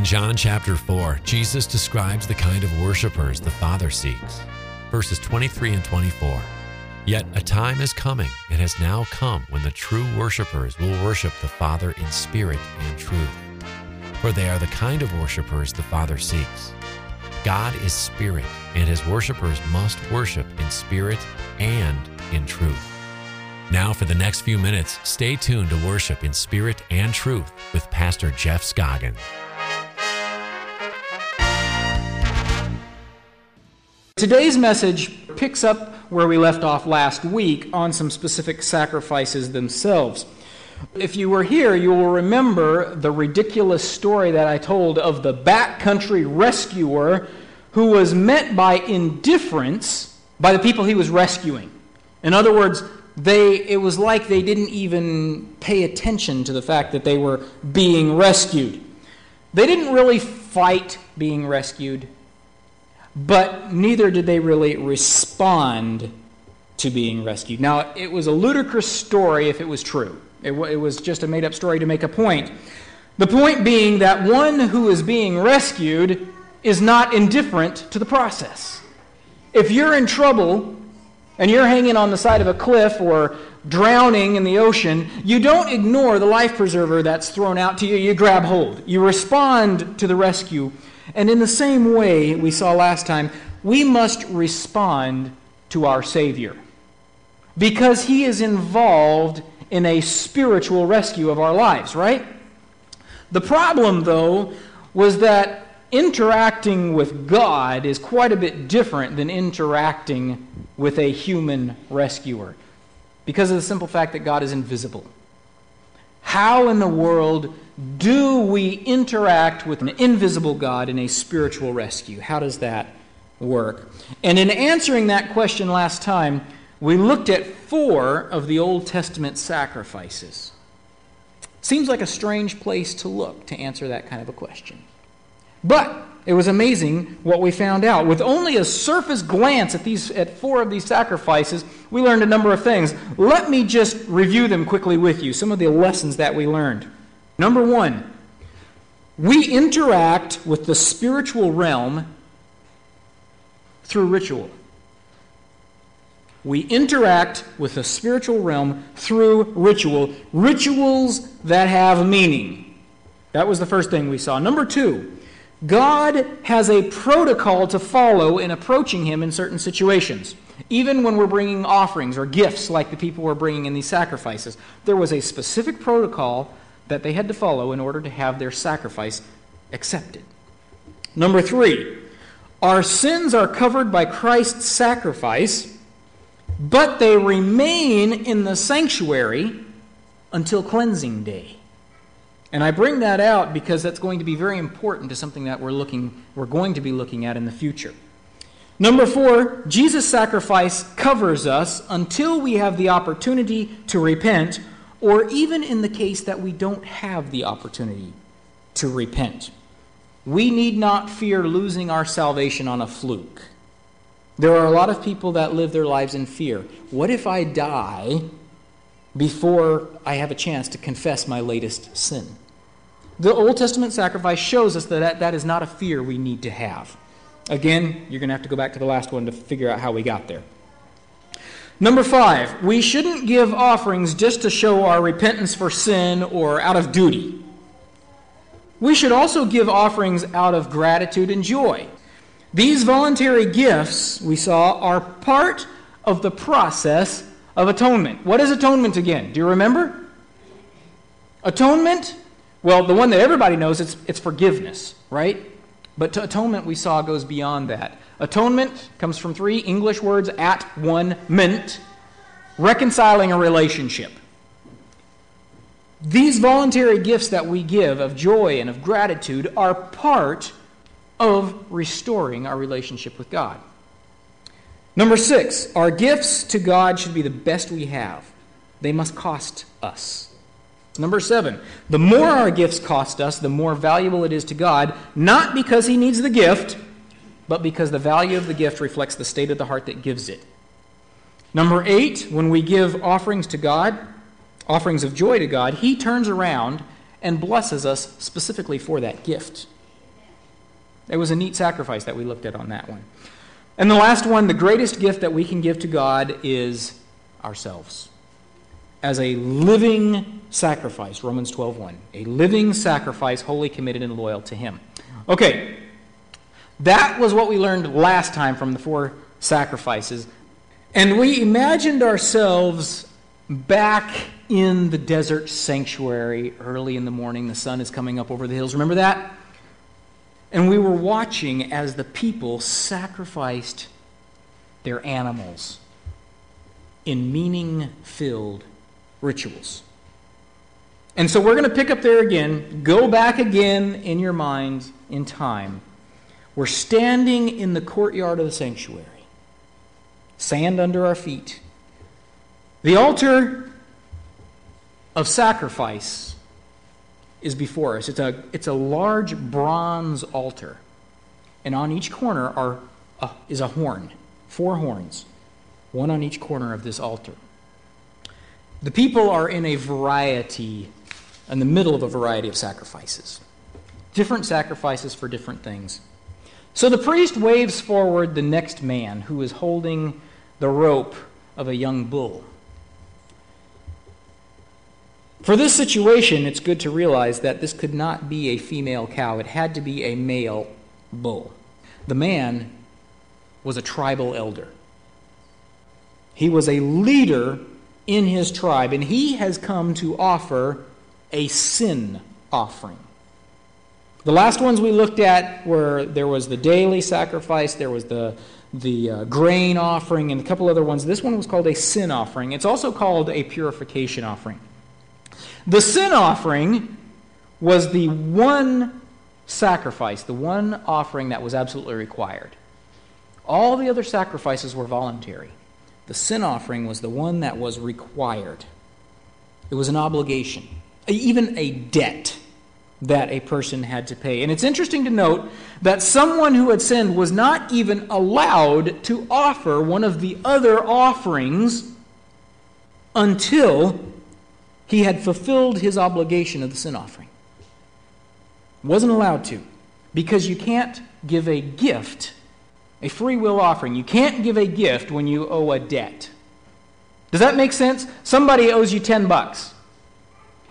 In John chapter 4, Jesus describes the kind of worshipers the Father seeks. Verses 23 and 24. Yet a time is coming and has now come when the true worshipers will worship the Father in spirit and truth. For they are the kind of worshipers the Father seeks. God is spirit, and his worshipers must worship in spirit and in truth. Now, for the next few minutes, stay tuned to worship in spirit and truth with Pastor Jeff Scoggin. Today's message picks up where we left off last week on some specific sacrifices themselves. If you were here, you will remember the ridiculous story that I told of the backcountry rescuer who was met by indifference by the people he was rescuing. In other words, they, it was like they didn't even pay attention to the fact that they were being rescued. They didn't really fight being rescued but neither did they really respond to being rescued. Now, it was a ludicrous story if it was true. It, w- it, was just a made up story to make a point. The point being that one who is being rescued is not indifferent to the process. If you're in trouble and you're hanging on the side of a cliff or drowning in the ocean, you don't ignore the life preserver that's thrown out to you. You grab hold. You respond to the rescue and in the same way we saw last time, we must respond to our Savior because He is involved in a spiritual rescue of our lives, right? The problem, though, was that interacting with God is quite a bit different than interacting with a human rescuer because of the simple fact that God is invisible. How in the world do we interact with an invisible God in a spiritual rescue? How does that work? And in answering that question last time, we looked at four of the Old Testament sacrifices. Seems like a strange place to look to answer that kind of a question. But it was amazing what we found out. With only a surface glance at these at four of these sacrifices, we learned a number of things. Let me just review them quickly with you, some of the lessons that we learned. Number 1, we interact with the spiritual realm through ritual. We interact with the spiritual realm through ritual, rituals that have meaning. That was the first thing we saw. Number two, God has a protocol to follow in approaching Him in certain situations. Even when we're bringing offerings or gifts like the people were bringing in these sacrifices, there was a specific protocol that they had to follow in order to have their sacrifice accepted. Number three, our sins are covered by Christ's sacrifice, but they remain in the sanctuary until cleansing day. And I bring that out because that's going to be very important to something that we're looking we're going to be looking at in the future. Number 4, Jesus' sacrifice covers us until we have the opportunity to repent or even in the case that we don't have the opportunity to repent. We need not fear losing our salvation on a fluke. There are a lot of people that live their lives in fear. What if I die before I have a chance to confess my latest sin? The Old Testament sacrifice shows us that that is not a fear we need to have. Again, you're going to have to go back to the last one to figure out how we got there. Number five, we shouldn't give offerings just to show our repentance for sin or out of duty. We should also give offerings out of gratitude and joy. These voluntary gifts, we saw, are part of the process of atonement. What is atonement again? Do you remember? Atonement, well, the one that everybody knows, it's, it's forgiveness, right? But atonement, we saw, goes beyond that. Atonement comes from three English words at one ment, reconciling a relationship. These voluntary gifts that we give of joy and of gratitude are part of restoring our relationship with God. Number six, our gifts to God should be the best we have. They must cost us. Number seven, the more our gifts cost us, the more valuable it is to God, not because He needs the gift, but because the value of the gift reflects the state of the heart that gives it. Number eight, when we give offerings to God, offerings of joy to God, He turns around and blesses us specifically for that gift. It was a neat sacrifice that we looked at on that one. And the last one, the greatest gift that we can give to God is ourselves. As a living sacrifice, Romans 12:1. A living sacrifice, wholly committed and loyal to him. Okay. That was what we learned last time from the four sacrifices. And we imagined ourselves back in the desert sanctuary early in the morning. The sun is coming up over the hills. Remember that? And we were watching as the people sacrificed their animals in meaning filled rituals. And so we're going to pick up there again, go back again in your mind in time. We're standing in the courtyard of the sanctuary, sand under our feet. The altar of sacrifice is before us. It's a, it's a large bronze altar. And on each corner are, uh, is a horn, four horns, one on each corner of this altar. The people are in a variety, in the middle of a variety of sacrifices. Different sacrifices for different things. So the priest waves forward the next man who is holding the rope of a young bull. For this situation, it's good to realize that this could not be a female cow. It had to be a male bull. The man was a tribal elder. He was a leader in his tribe, and he has come to offer a sin offering. The last ones we looked at were there was the daily sacrifice, there was the the uh, grain offering, and a couple other ones. This one was called a sin offering. It's also called a purification offering. The sin offering was the one sacrifice, the one offering that was absolutely required. All the other sacrifices were voluntary. The sin offering was the one that was required. It was an obligation, even a debt that a person had to pay. And it's interesting to note that someone who had sinned was not even allowed to offer one of the other offerings until he had fulfilled his obligation of the sin offering. Wasn't allowed to. Because you can't give a gift, a free will offering. You can't give a gift when you owe a debt. Does that make sense? Somebody owes you 10 bucks.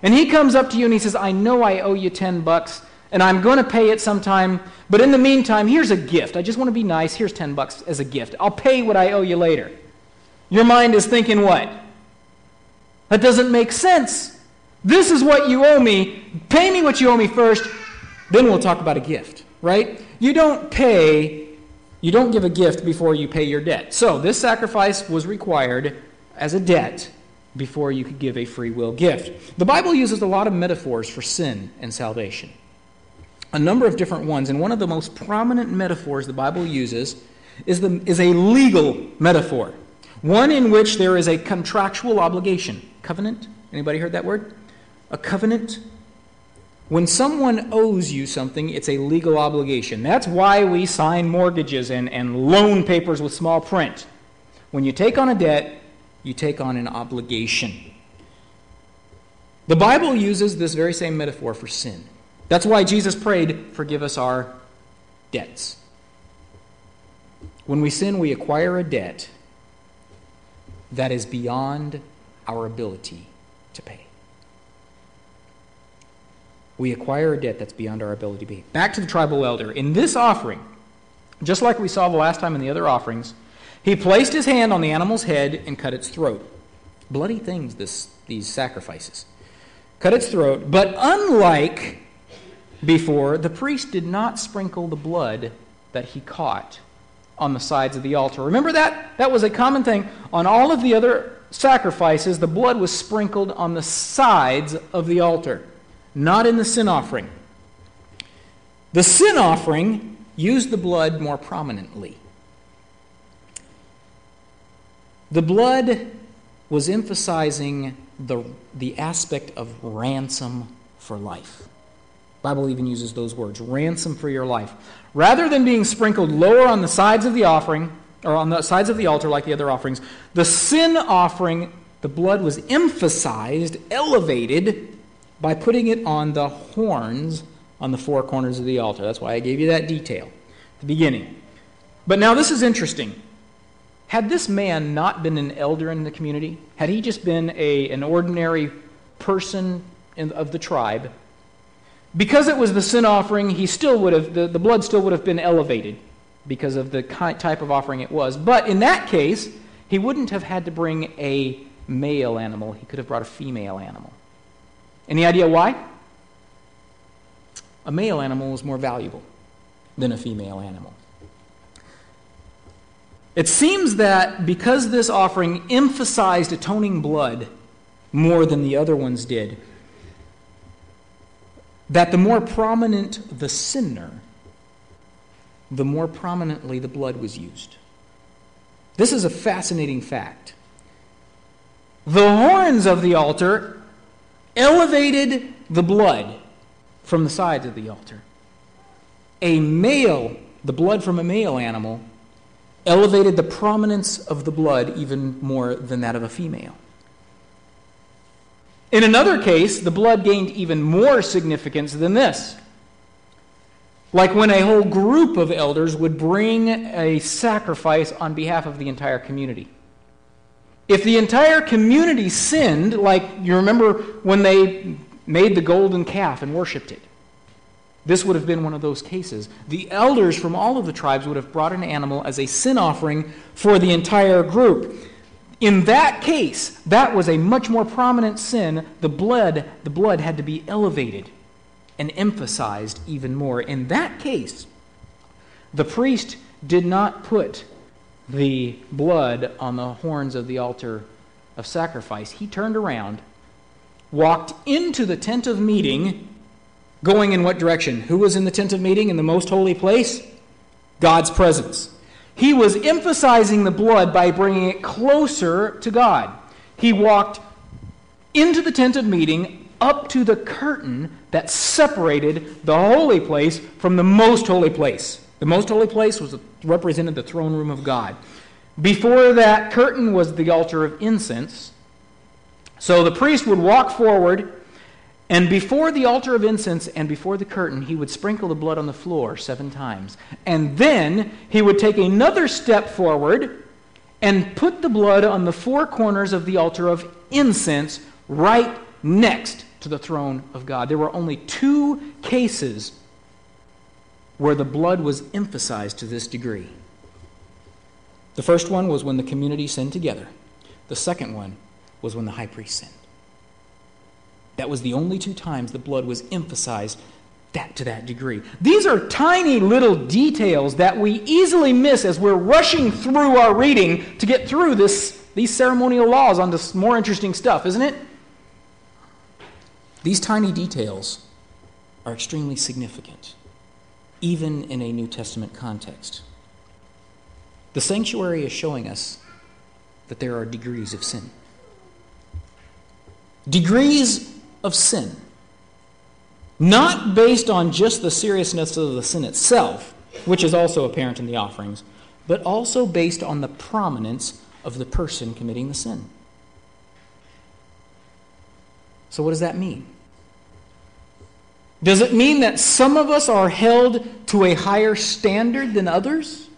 And he comes up to you and he says, I know I owe you 10 bucks and I'm going to pay it sometime, but in the meantime, here's a gift. I just want to be nice. Here's 10 bucks as a gift. I'll pay what I owe you later. Your mind is thinking what? That doesn't make sense. This is what you owe me. Pay me what you owe me first, then we'll talk about a gift, right? You don't pay, you don't give a gift before you pay your debt. So this sacrifice was required as a debt before you could give a free will gift. The Bible uses a lot of metaphors for sin and salvation, a number of different ones. And one of the most prominent metaphors the Bible uses is, the, is a legal metaphor, one in which there is a contractual obligation. Covenant? Anybody heard that word? A covenant? When someone owes you something, it's a legal obligation. That's why we sign mortgages and, and loan papers with small print. When you take on a debt, you take on an obligation. The Bible uses this very same metaphor for sin. That's why Jesus prayed, Forgive us our debts. When we sin, we acquire a debt that is beyond our ability to pay. We acquire a debt that's beyond our ability to pay. Back to the tribal elder. In this offering, just like we saw the last time in the other offerings, he placed his hand on the animal's head and cut its throat. Bloody things, this, these sacrifices. Cut its throat, but unlike before, the priest did not sprinkle the blood that he caught on the sides of the altar. Remember that? That was a common thing. On all of the other sacrifices, the blood was sprinkled on the sides of the altar, not in the sin offering. The sin offering used the blood more prominently. The blood was emphasizing the, the aspect of ransom for life. Bible even uses those words, ransom for your life. Rather than being sprinkled lower on the sides of the offering, or on the sides of the altar like the other offerings, the sin offering, the blood was emphasized, elevated, by putting it on the horns on the four corners of the altar. That's why I gave you that detail. At the beginning. But now this is interesting. Had this man not been an elder in the community, had he just been a, an ordinary person in, of the tribe, because it was the sin offering, he still would have, the, the blood still would have been elevated because of the type of offering it was. But in that case, he wouldn't have had to bring a male animal, he could have brought a female animal. Any idea why? A male animal was more valuable than a female animal. It seems that because this offering emphasized atoning blood more than the other ones did, that the more prominent the sinner, the more prominently the blood was used. This is a fascinating fact. The horns of the altar elevated the blood from the sides of the altar. A male, the blood from a male animal, elevated the prominence of the blood even more than that of a female. In another case, the blood gained even more significance than this. Like when a whole group of elders would bring a sacrifice on behalf of the entire community. If the entire community sinned, like you remember when they made the golden calf and worshiped it, this would have been one of those cases. The elders from all of the tribes would have brought an animal as a sin offering for the entire group. In that case, that was a much more prominent sin. The blood, the blood had to be elevated and emphasized even more. In that case, the priest did not put the blood on the horns of the altar of sacrifice. He turned around, walked into the tent of meeting, going in what direction? Who was in the tent of meeting in the most holy place? God's presence. He was emphasizing the blood by bringing it closer to God. He walked into the tent of meeting up to the curtain that separated the holy place from the most holy place. The most holy place was represented the throne room of God. Before that curtain was the altar of incense. So the priest would walk forward and before the altar of incense and before the curtain, he would sprinkle the blood on the floor seven times. And then he would take another step forward and put the blood on the four corners of the altar of incense right next to the throne of God. There were only two cases where the blood was emphasized to this degree. The first one was when the community sinned together, the second one was when the high priest sinned. That was the only two times the blood was emphasized that to that degree. These are tiny little details that we easily miss as we're rushing through our reading to get through this, these ceremonial laws onto more interesting stuff, isn't it? These tiny details are extremely significant, even in a New Testament context. The sanctuary is showing us that there are degrees of sin. Degrees of sin. Not based on just the seriousness of the sin itself, which is also apparent in the offerings, but also based on the prominence of the person committing the sin. So, what does that mean? Does it mean that some of us are held to a higher standard than others?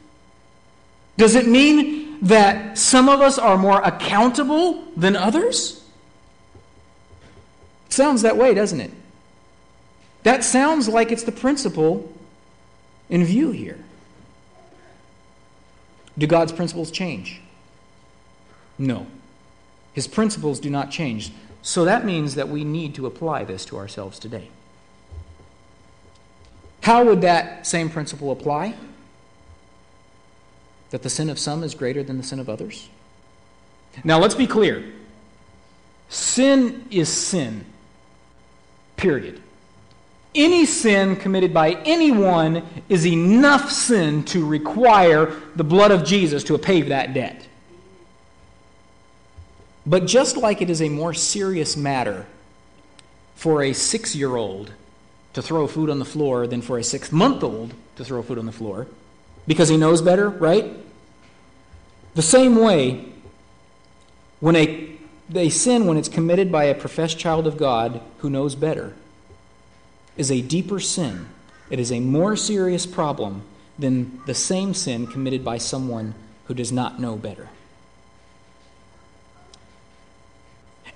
Does it mean that some of us are more accountable than others? Sounds that way, doesn't it? That sounds like it's the principle in view here. Do God's principles change? No. His principles do not change. So that means that we need to apply this to ourselves today. How would that same principle apply? That the sin of some is greater than the sin of others? Now let's be clear. Sin is sin. Period. Any sin committed by anyone is enough sin to require the blood of Jesus to pay that debt. But just like it is a more serious matter for a six year old to throw food on the floor than for a six month old to throw food on the floor, because he knows better, right? The same way, when a a sin, when it's committed by a professed child of God who knows better, is a deeper sin. It is a more serious problem than the same sin committed by someone who does not know better.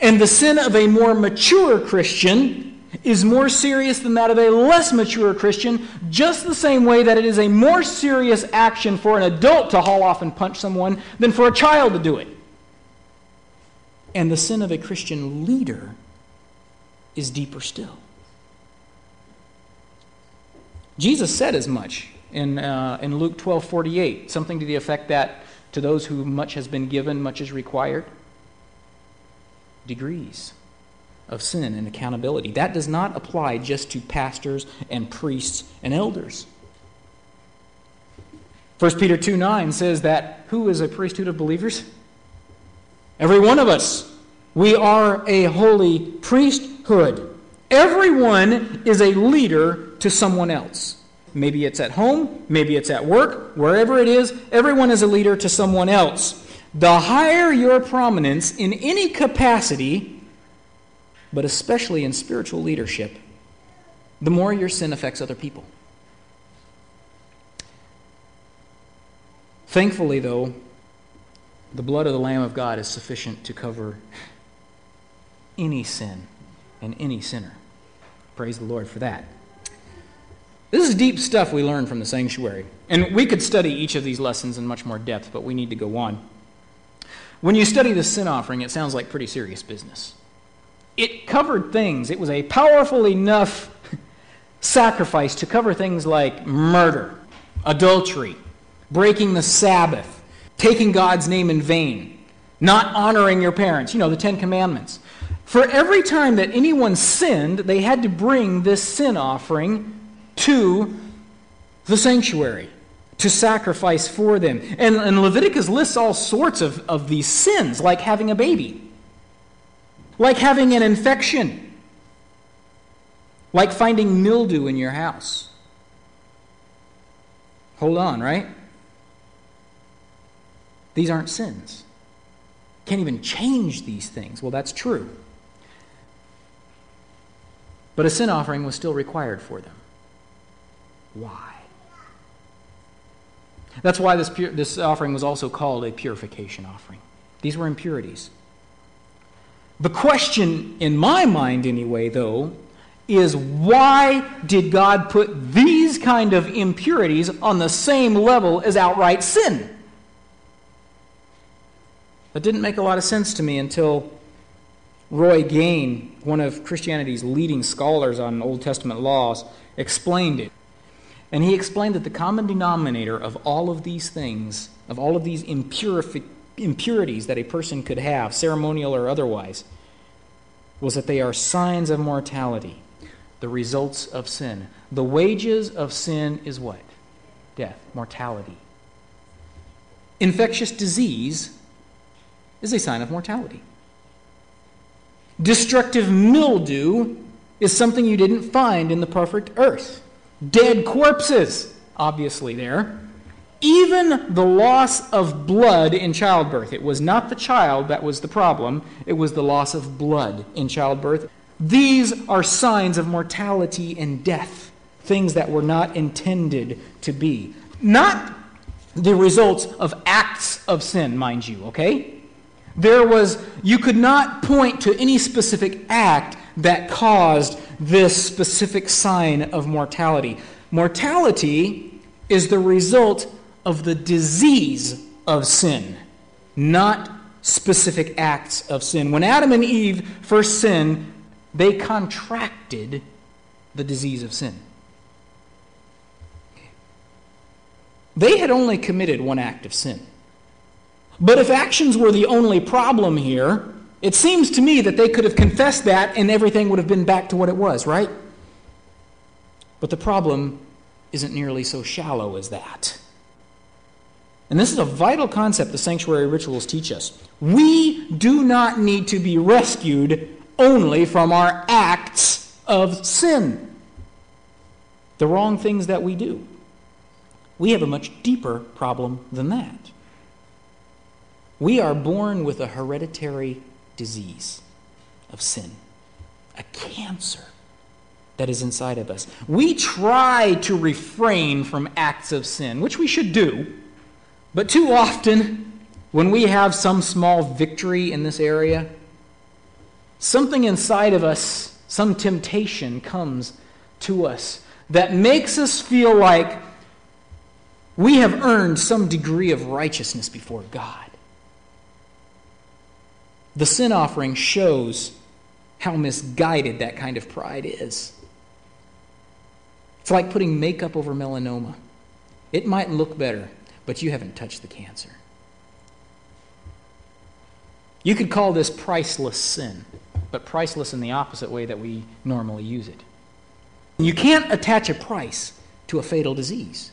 And the sin of a more mature Christian is more serious than that of a less mature Christian, just the same way that it is a more serious action for an adult to haul off and punch someone than for a child to do it. And the sin of a Christian leader is deeper still. Jesus said as much in, uh, in Luke 12 48, something to the effect that to those who much has been given, much is required. Degrees of sin and accountability. That does not apply just to pastors and priests and elders. 1 Peter 2 9 says that who is a priesthood of believers? Every one of us. We are a holy priesthood. Everyone is a leader to someone else. Maybe it's at home, maybe it's at work, wherever it is, everyone is a leader to someone else. The higher your prominence in any capacity, but especially in spiritual leadership, the more your sin affects other people. Thankfully, though, the blood of the Lamb of God is sufficient to cover any sin and any sinner. Praise the Lord for that. This is deep stuff we learn from the sanctuary. And we could study each of these lessons in much more depth, but we need to go on. When you study the sin offering, it sounds like pretty serious business it covered things. It was a powerful enough sacrifice to cover things like murder, adultery, breaking the Sabbath, taking God's name in vain, not honoring your parents, you know, the Ten Commandments. For every time that anyone sinned, they had to bring this sin offering to the sanctuary to sacrifice for them. And, and Leviticus lists all sorts of, of these sins, like having a baby like having an infection, like finding mildew in your house. Hold on, right? These aren't sins. Can't even change these things. Well, that's true. But a sin offering was still required for them. Why? That's why this, this offering was also called a purification offering. These were impurities. The question, in my mind anyway, though, is why did God put these kind of impurities on the same level as outright sin? That didn't make a lot of sense to me until Roy Gane, one of Christianity's leading scholars on Old Testament laws, explained it. And he explained that the common denominator of all of these things, of all of these impurifications, impurities that a person could have, ceremonial or otherwise, was that they are signs of mortality, the results of sin. The wages of sin is what? Death, mortality. Infectious disease is a sign of mortality. Destructive mildew is something you didn't find in the perfect earth. Dead corpses, obviously, there even the loss of blood in childbirth. It was not the child that was the problem, it was the loss of blood in childbirth. These are signs of mortality and death, things that were not intended to be. Not the results of acts of sin, mind you, okay? There was, you could not point to any specific act that caused this specific sign of mortality. Mortality is the result of the disease of sin, not specific acts of sin. When Adam and Eve first sinned, they contracted the disease of sin. They had only committed one act of sin. But if actions were the only problem here, it seems to me that they could have confessed that and everything would have been back to what it was, right? But the problem isn't nearly so shallow as that. And this is a vital concept the sanctuary rituals teach us. We do not need to be rescued only from our acts of sin, the wrong things that we do. We have a much deeper problem than that. We are born with a hereditary disease of sin, a cancer that is inside of us. We try to refrain from acts of sin, which we should do, but too often, when we have some small victory in this area, something inside of us, some temptation comes to us that makes us feel like we have earned some degree of righteousness before God. The sin offering shows how misguided that kind of pride is. It's like putting makeup over melanoma. It might look better, but you haven't touched the cancer. You could call this priceless sin, but priceless in the opposite way that we normally use it. You can't attach a price to a fatal disease.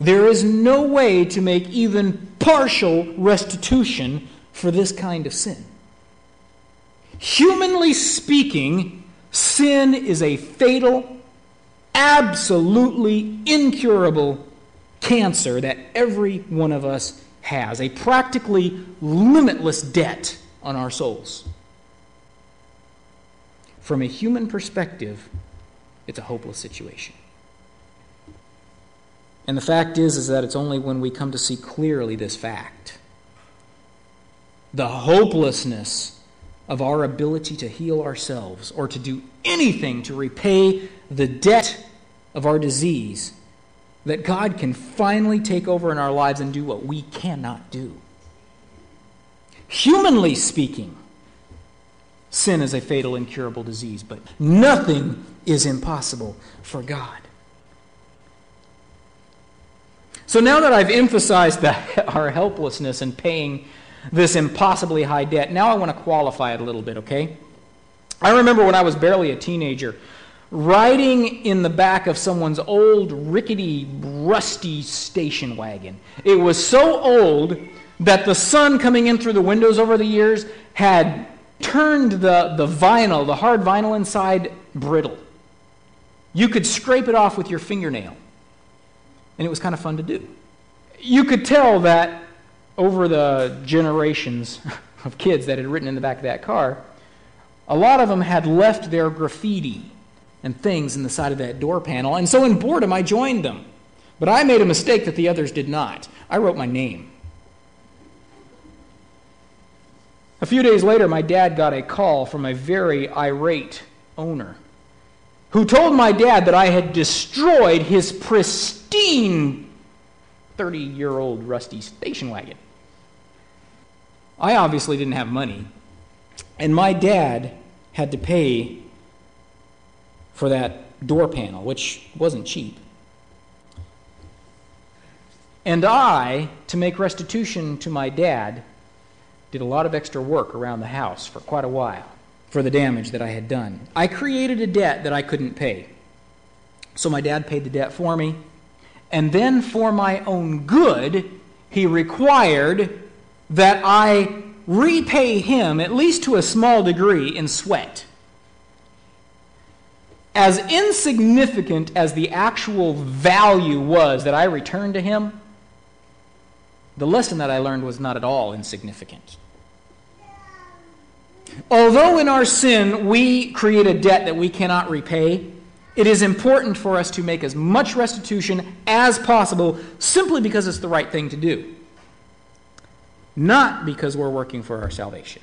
There is no way to make even partial restitution for this kind of sin. Humanly speaking, sin is a fatal, absolutely incurable cancer that every one of us has, a practically limitless debt on our souls. From a human perspective, it's a hopeless situation. And the fact is is that it's only when we come to see clearly this fact the hopelessness of our ability to heal ourselves or to do anything to repay the debt of our disease that God can finally take over in our lives and do what we cannot do. Humanly speaking, sin is a fatal, incurable disease, but nothing is impossible for God. So now that I've emphasized the, our helplessness in paying this impossibly high debt, now I want to qualify it a little bit, okay? I remember when I was barely a teenager, riding in the back of someone's old, rickety, rusty station wagon. It was so old that the sun coming in through the windows over the years had turned the, the vinyl, the hard vinyl inside, brittle. You could scrape it off with your fingernail and it was kind of fun to do. You could tell that over the generations of kids that had written in the back of that car, a lot of them had left their graffiti and things in the side of that door panel, and so in boredom I joined them. But I made a mistake that the others did not. I wrote my name. A few days later, my dad got a call from a very irate owner who told my dad that I had destroyed his pristine 30 year old rusty station wagon. I obviously didn't have money, and my dad had to pay for that door panel, which wasn't cheap. And I, to make restitution to my dad, did a lot of extra work around the house for quite a while for the damage that I had done. I created a debt that I couldn't pay. So my dad paid the debt for me. And then, for my own good, he required that I repay him, at least to a small degree, in sweat. As insignificant as the actual value was that I returned to him, the lesson that I learned was not at all insignificant. Although in our sin we create a debt that we cannot repay, it is important for us to make as much restitution as possible simply because it's the right thing to do, not because we're working for our salvation.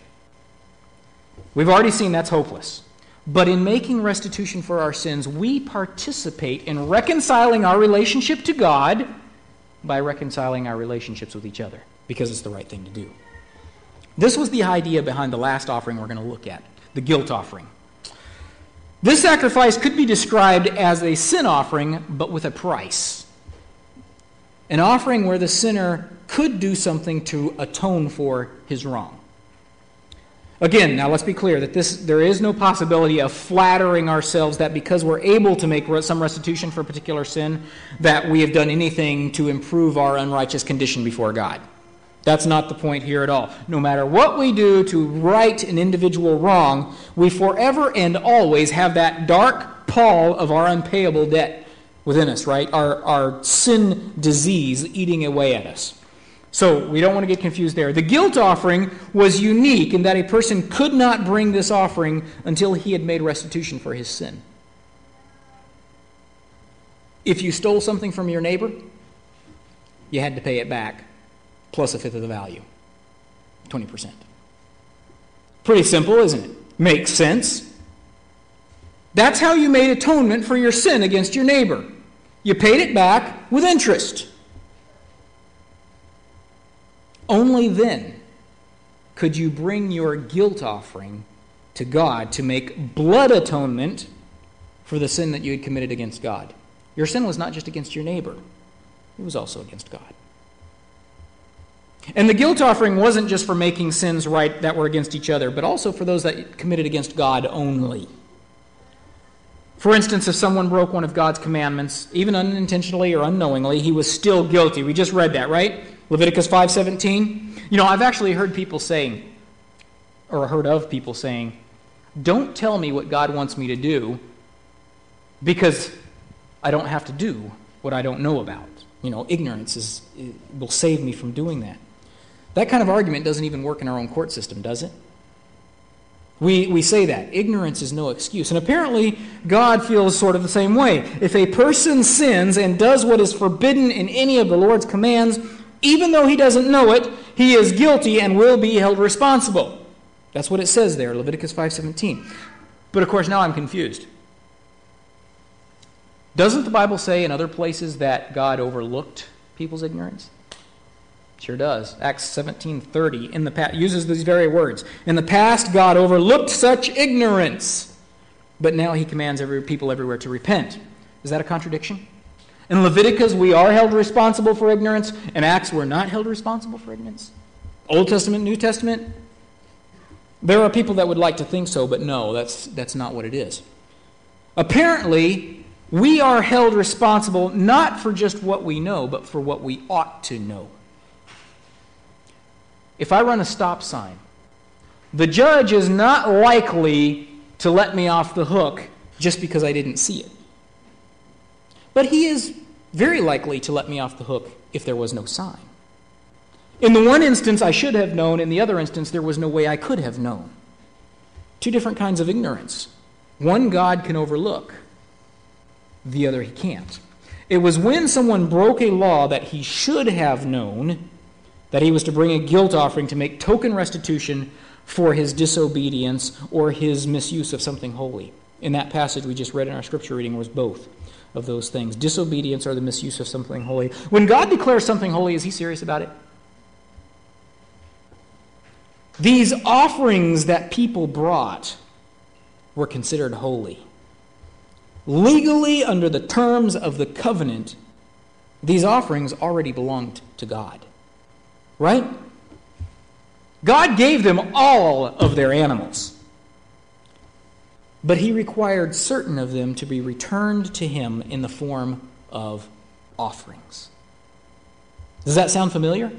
We've already seen that's hopeless. But in making restitution for our sins, we participate in reconciling our relationship to God by reconciling our relationships with each other because it's the right thing to do. This was the idea behind the last offering we're going to look at the guilt offering. This sacrifice could be described as a sin offering, but with a price. An offering where the sinner could do something to atone for his wrong. Again, now let's be clear that this, there is no possibility of flattering ourselves that because we're able to make some restitution for a particular sin, that we have done anything to improve our unrighteous condition before God. That's not the point here at all. No matter what we do to right an individual wrong, we forever and always have that dark pall of our unpayable debt within us, right? Our, our sin disease eating away at us. So we don't want to get confused there. The guilt offering was unique in that a person could not bring this offering until he had made restitution for his sin. If you stole something from your neighbor, you had to pay it back plus a fifth of the value 20%. Pretty simple, isn't it? Makes sense. That's how you made atonement for your sin against your neighbor. You paid it back with interest. Only then could you bring your guilt offering to God to make blood atonement for the sin that you had committed against God. Your sin was not just against your neighbor, it was also against God. And the guilt offering wasn't just for making sins right that were against each other, but also for those that committed against God only. For instance, if someone broke one of God's commandments, even unintentionally or unknowingly, he was still guilty. We just read that, right? Leviticus 5:17. You know, I've actually heard people saying or heard of people saying, "Don't tell me what God wants me to do because I don't have to do what I don't know about." You know, ignorance is, will save me from doing that. That kind of argument doesn't even work in our own court system, does it? We, we say that. Ignorance is no excuse. And apparently, God feels sort of the same way. If a person sins and does what is forbidden in any of the Lord's commands, even though he doesn't know it, he is guilty and will be held responsible. That's what it says there, Leviticus 5:17. But of course, now I'm confused. Doesn't the Bible say in other places that God overlooked people's ignorance? Sure does. Acts 17:30 in the past uses these very words. In the past God overlooked such ignorance, but now he commands every people everywhere to repent. Is that a contradiction? In Leviticus, we are held responsible for ignorance. In Acts, we're not held responsible for ignorance. Old Testament, New Testament, there are people that would like to think so, but no, that's, that's not what it is. Apparently, we are held responsible not for just what we know, but for what we ought to know. If I run a stop sign, the judge is not likely to let me off the hook just because I didn't see it. But he is very likely to let me off the hook if there was no sign. In the one instance, I should have known. In the other instance, there was no way I could have known. Two different kinds of ignorance. One God can overlook, the other he can't. It was when someone broke a law that he should have known that he was to bring a guilt offering to make token restitution for his disobedience or his misuse of something holy. In that passage we just read in our scripture reading was both of those things disobedience or the misuse of something holy. When God declares something holy, is He serious about it? These offerings that people brought were considered holy. Legally, under the terms of the covenant, these offerings already belonged to God. Right? God gave them all of their animals but he required certain of them to be returned to him in the form of offerings. Does that sound familiar?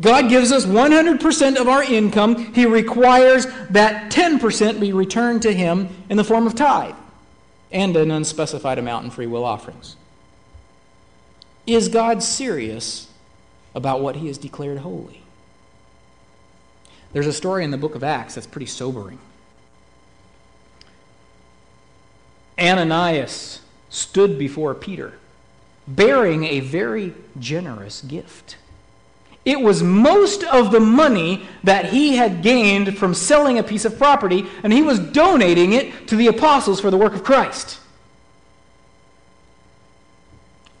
God gives us 100% of our income. He requires that 10% be returned to Him in the form of tithe and an unspecified amount in free will offerings. Is God serious about what He has declared holy? There's a story in the book of Acts that's pretty sobering. Ananias stood before Peter bearing a very generous gift. It was most of the money that he had gained from selling a piece of property, and he was donating it to the apostles for the work of Christ.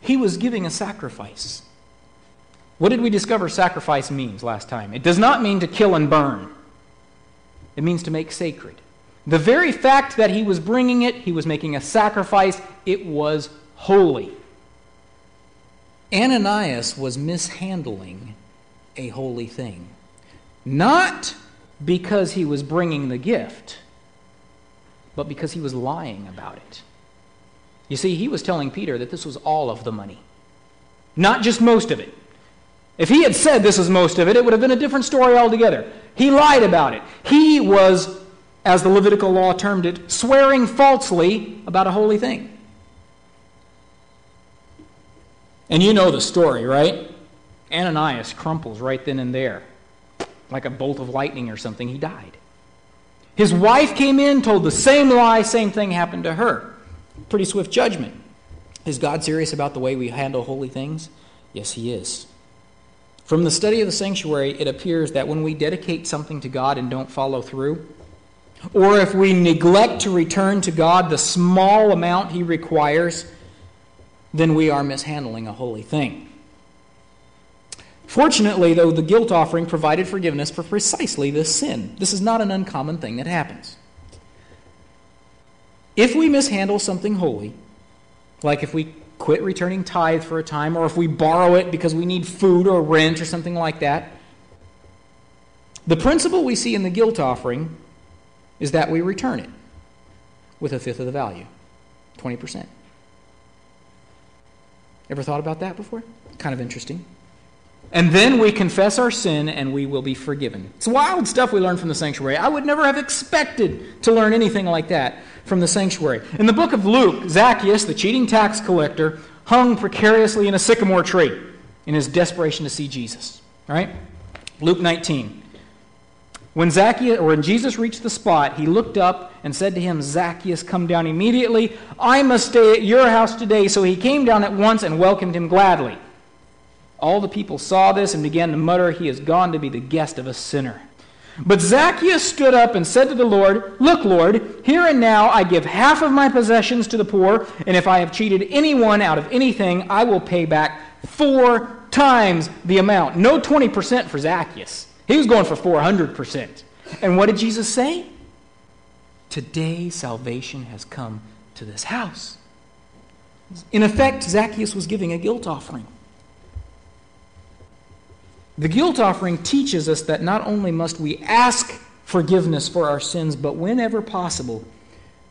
He was giving a sacrifice. What did we discover sacrifice means last time? It does not mean to kill and burn, it means to make sacred. The very fact that he was bringing it, he was making a sacrifice, it was holy. Ananias was mishandling a holy thing. Not because he was bringing the gift, but because he was lying about it. You see, he was telling Peter that this was all of the money, not just most of it. If he had said this is most of it, it would have been a different story altogether. He lied about it. He was as the Levitical law termed it, swearing falsely about a holy thing. And you know the story, right? Ananias crumples right then and there. Like a bolt of lightning or something, he died. His wife came in, told the same lie, same thing happened to her. Pretty swift judgment. Is God serious about the way we handle holy things? Yes, He is. From the study of the sanctuary, it appears that when we dedicate something to God and don't follow through, or if we neglect to return to God the small amount He requires, then we are mishandling a holy thing. Fortunately, though, the guilt offering provided forgiveness for precisely this sin. This is not an uncommon thing that happens. If we mishandle something holy, like if we quit returning tithe for a time, or if we borrow it because we need food or rent or something like that, the principle we see in the guilt offering is that we return it with a fifth of the value 20%. Ever thought about that before? Kind of interesting. And then we confess our sin and we will be forgiven. It's wild stuff we learn from the sanctuary. I would never have expected to learn anything like that from the sanctuary. In the book of Luke, Zacchaeus, the cheating tax collector, hung precariously in a sycamore tree in his desperation to see Jesus. All right? Luke 19. When Zacchaeus or when Jesus reached the spot, he looked up and said to him, Zacchaeus, come down immediately. I must stay at your house today. So he came down at once and welcomed him gladly. All the people saw this and began to mutter, He is gone to be the guest of a sinner. But Zacchaeus stood up and said to the Lord, Look, Lord, here and now I give half of my possessions to the poor, and if I have cheated anyone out of anything, I will pay back four times the amount. No 20% for Zacchaeus. He was going for 400%. And what did Jesus say? Today salvation has come to this house. In effect, Zacchaeus was giving a guilt offering. The guilt offering teaches us that not only must we ask forgiveness for our sins, but whenever possible,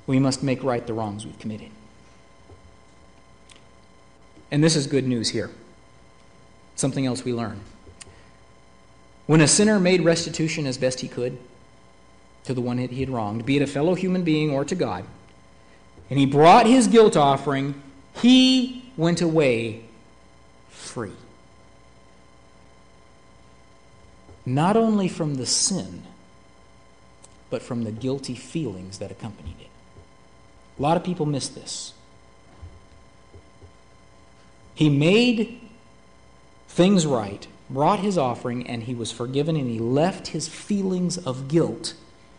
we must make right the wrongs we've committed. And this is good news here. Something else we learn. When a sinner made restitution as best he could to the one he had wronged, be it a fellow human being or to God, and he brought his guilt offering, he went away free. Not only from the sin, but from the guilty feelings that accompanied it. A lot of people miss this. He made things right, brought his offering, and he was forgiven, and he left his feelings of guilt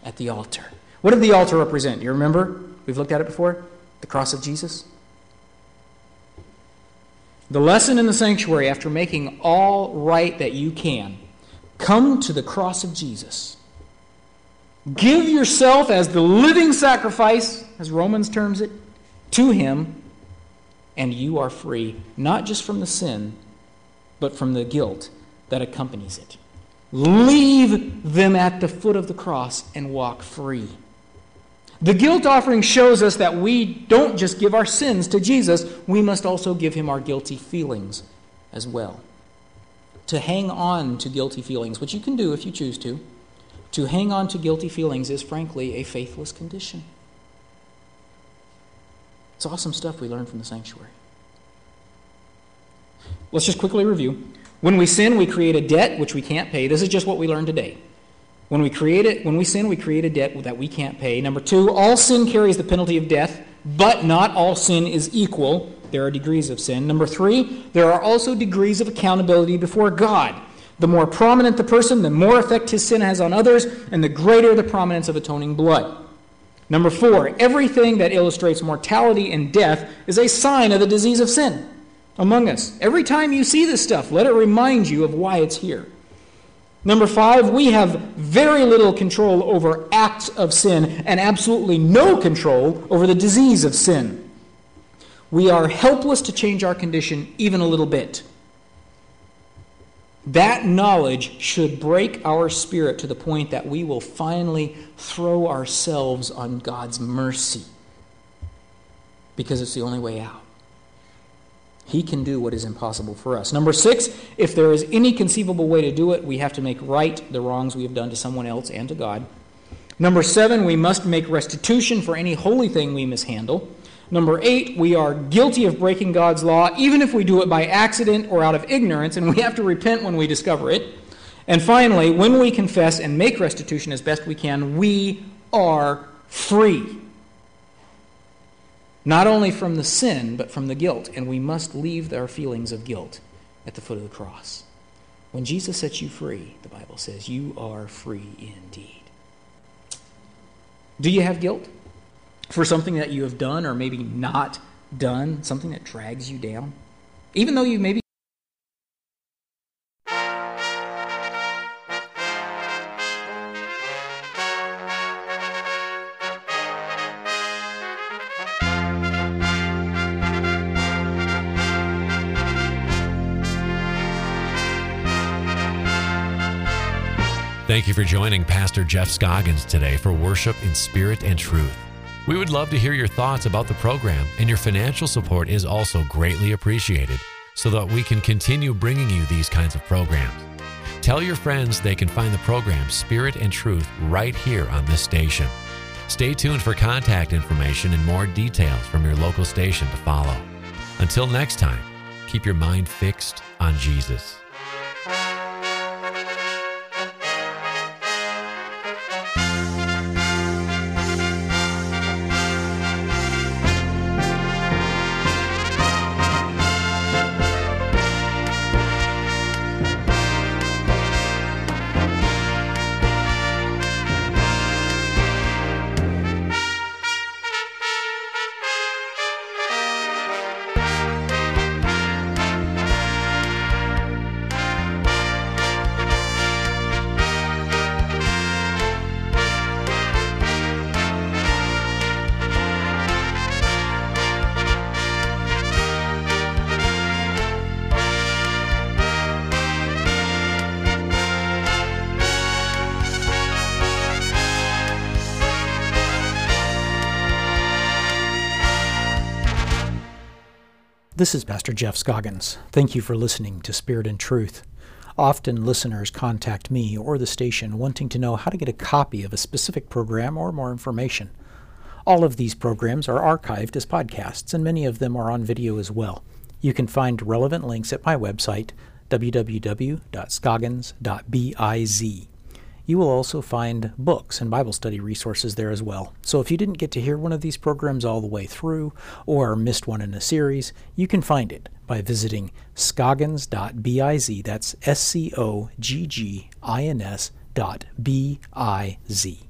at the altar. What did the altar represent? You remember? We've looked at it before. The cross of Jesus. The lesson in the sanctuary, after making all right that you can, Come to the cross of Jesus. Give yourself as the living sacrifice, as Romans terms it, to Him, and you are free, not just from the sin, but from the guilt that accompanies it. Leave them at the foot of the cross and walk free. The guilt offering shows us that we don't just give our sins to Jesus, we must also give him our guilty feelings as well to hang on to guilty feelings, which you can do if you choose to, to hang on to guilty feelings is frankly a faithless condition. It's awesome stuff we learn from the sanctuary. Let's just quickly review. When we sin, we create a debt which we can't pay. This is just what we learned today. When we create it, when we sin, we create a debt that we can't pay. Number two, all sin carries the penalty of death, but not all sin is equal. There are degrees of sin. Number three, there are also degrees of accountability before God. The more prominent the person, the more effect his sin has on others, and the greater the prominence of atoning blood. Number four, everything that illustrates mortality and death is a sign of the disease of sin among us. Every time you see this stuff, let it remind you of why it's here. Number five, we have very little control over acts of sin and absolutely no control over the disease of sin. We are helpless to change our condition even a little bit. That knowledge should break our spirit to the point that we will finally throw ourselves on God's mercy because it's the only way out. He can do what is impossible for us. Number six, if there is any conceivable way to do it, we have to make right the wrongs we have done to someone else and to God. Number seven, we must make restitution for any holy thing we mishandle. Number eight, we are guilty of breaking God's law, even if we do it by accident or out of ignorance, and we have to repent when we discover it. And finally, when we confess and make restitution as best we can, we are free. Not only from the sin, but from the guilt. And we must leave our feelings of guilt at the foot of the cross. When Jesus sets you free, the Bible says, you are free indeed. Do you have guilt for something that you have done or maybe not done, something that drags you down? Even though you maybe Thank you for joining Pastor Jeff Scoggins today for Worship in Spirit and Truth. We would love to hear your thoughts about the program, and your financial support is also greatly appreciated so that we can continue bringing you these kinds of programs. Tell your friends they can find the program Spirit and Truth right here on this station. Stay tuned for contact information and more details from your local station to follow. Until next time, keep your mind fixed on Jesus. This is Pastor Jeff Scoggins. Thank you for listening to Spirit and Truth. Often listeners contact me or the station wanting to know how to get a copy of a specific program or more information. All of these programs are archived as podcasts, and many of them are on video as well. You can find relevant links at my website, www.scoggins.biz. You will also find books and Bible study resources there as well. So if you didn't get to hear one of these programs all the way through or missed one in a series, you can find it by visiting scoggins.biz. That's S C O G G I N S dot B I Z.